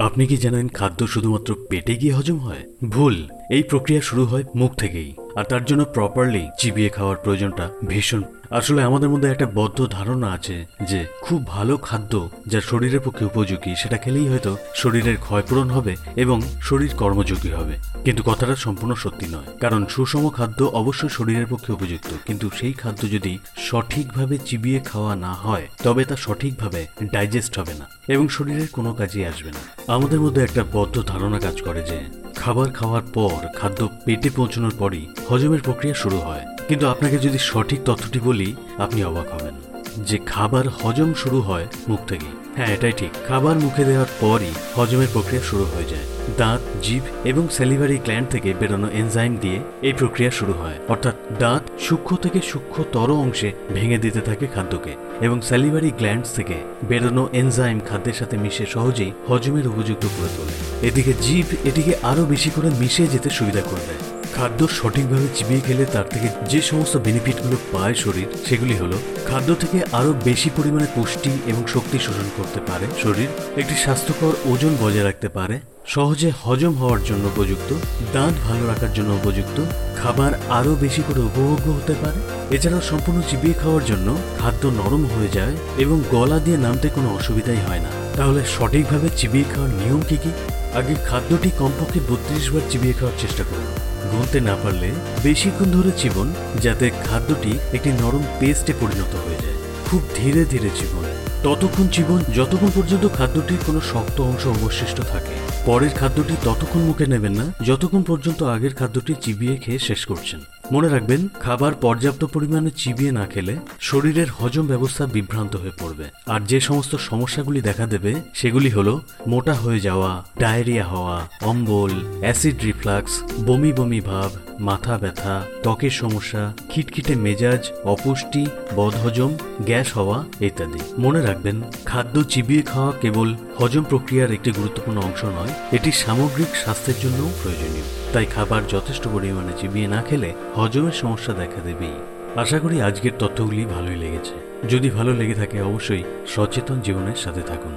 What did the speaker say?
আপনি কি জানেন খাদ্য শুধুমাত্র পেটে গিয়ে হজম হয়? ভুল। এই প্রক্রিয়া শুরু হয় মুখ থেকেই। আর তার জন্য প্রপারলি চিবিয়ে খাওয়ার প্রয়োজনটা ভীষণ। আসলে আমাদের মধ্যে একটা বদ্ধ ধারণা আছে যে খুব ভালো খাদ্য যা শরীরের পক্ষে উপযোগী, সেটা খেলেই হয়তো শরীরের ক্ষয়পূরণ হবে এবং শরীর কর্মযোগী হবে। কিন্তু কথাটা সম্পূর্ণ সত্যি নয়। কারণ সুষম খাদ্য অবশ্যই শরীরের পক্ষে উপযুক্ত, কিন্তু সেই খাদ্য যদি সঠিকভাবে চিবিয়ে খাওয়া না হয়, তবে তা সঠিকভাবে ডাইজেস্ট হবে না এবং শরীরের কোনো কাজে আসবে না। আমাদের মধ্যে একটা বদ্ধ ধারণা কাজ করে যে খাবার খাওয়ার পর খাদ্য পেটে পৌঁছানোর পরই হজমের প্রক্রিয়া শুরু হয়। কিন্তু আপনাকে যদি সঠিক তথ্যটি বলি, আপনি অবাক হবেন। যে খাবার হজম শুরু হয় মুখ থেকেই হ্যাঁ এটাই ঠিক। খাবার মুখে দেওয়ার পরই হজমের প্রক্রিয়া শুরু হয়ে যায়। দাঁত, জিভ এবং সেলিভারি গ্ল্যান্ড থেকে বেরোনো এনজাইম দিয়ে এই প্রক্রিয়া শুরু হয়। অর্থাৎ দাঁত সূক্ষ্ম থেকে সূক্ষ্মতর অংশে ভেঙে দিতে থাকে খাদ্যকে এবং সেলিভারি গ্ল্যান্ডস থেকে বেরোনো এনজাইম খাদ্যের সাথে মিশে সহজেই হজমের উপযুক্ত করে তোলে। এদিকে জিভ এটিকে আরও বেশি করে মিশে যেতে সুবিধা করে দেয়। খাদ্য সঠিকভাবে চিবিয়ে খেলে তার থেকে যে সমস্ত বেনিফিটগুলো পায় শরীর, সেগুলি হলো খাদ্য থেকে আরও বেশি পরিমাণে পুষ্টি এবং শক্তি শোষণ করতে পারে শরীর, একটি স্বাস্থ্যকর ওজন বজায় রাখতে পারে, সহজে হজম হওয়ার জন্য উপযুক্ত, দাঁত ভালো রাখার জন্য উপযুক্ত, খাবার আরও বেশি করে উপভোগ্য হতে পারে। এছাড়াও সম্পূর্ণ চিবিয়ে খাওয়ার জন্য খাদ্য নরম হয়ে যায় এবং গলা দিয়ে নামতে কোনো অসুবিধাই হয় না। তাহলে সঠিকভাবে চিবিয়ে খাওয়ার নিয়ম কী কী? আগে খাদ্যটি কমপক্ষে বত্রিশ বার চিবিয়ে খাওয়ার চেষ্টা করুন। গুনতে না পারলে বেশিক্ষণ ধরে চিবন যাতে খাদ্যটি একটি নরম পেস্টে পরিণত হয়ে যায়। খুব ধীরে ধীরে চিবন ততক্ষণ চিবন যতক্ষণ পর্যন্ত খাদ্যটির কোনো শক্ত অংশ অবশিষ্ট থাকে। পরের খাদ্যটি ততক্ষণ মুখে নেবেন না, যতক্ষণ পর্যন্ত আগের খাদ্যটি চিবিয়ে খেয়ে শেষ করছেন। মনে রাখবেন, খাবার পর্যাপ্ত পরিমাণে চিবিয়ে না খেলে শরীরের হজম ব্যবস্থা বিভ্রান্ত হয়ে পড়বে। আর যে সমস্ত সমস্যাগুলি দেখা দেবে, সেগুলি হলো মোটা হয়ে যাওয়া, ডায়রিয়া হওয়া, অম্বল, অ্যাসিড রিফ্লাক্স, বমি বমি ভাব, মাথা ব্যথা, ত্বকের সমস্যা, খিটখিটে মেজাজ, অপুষ্টি, বদহজম, গ্যাস হওয়া ইত্যাদি। মনে রাখবেন, খাদ্য চিবিয়ে খাওয়া কেবল হজম প্রক্রিয়ার একটি গুরুত্বপূর্ণ অংশ নয়, এটি সামগ্রিক স্বাস্থ্যের জন্যও প্রয়োজনীয়। তাই খাবার যথেষ্ট পরিমাণে চিবিয়ে না খেলে হজমের সমস্যা দেখা দেবেই। আশা করি আজকের তথ্যগুলি ভালোই লেগেছে। যদি ভালো লেগে থাকে, অবশ্যই সচেতন জীবনের সাথে থাকুন।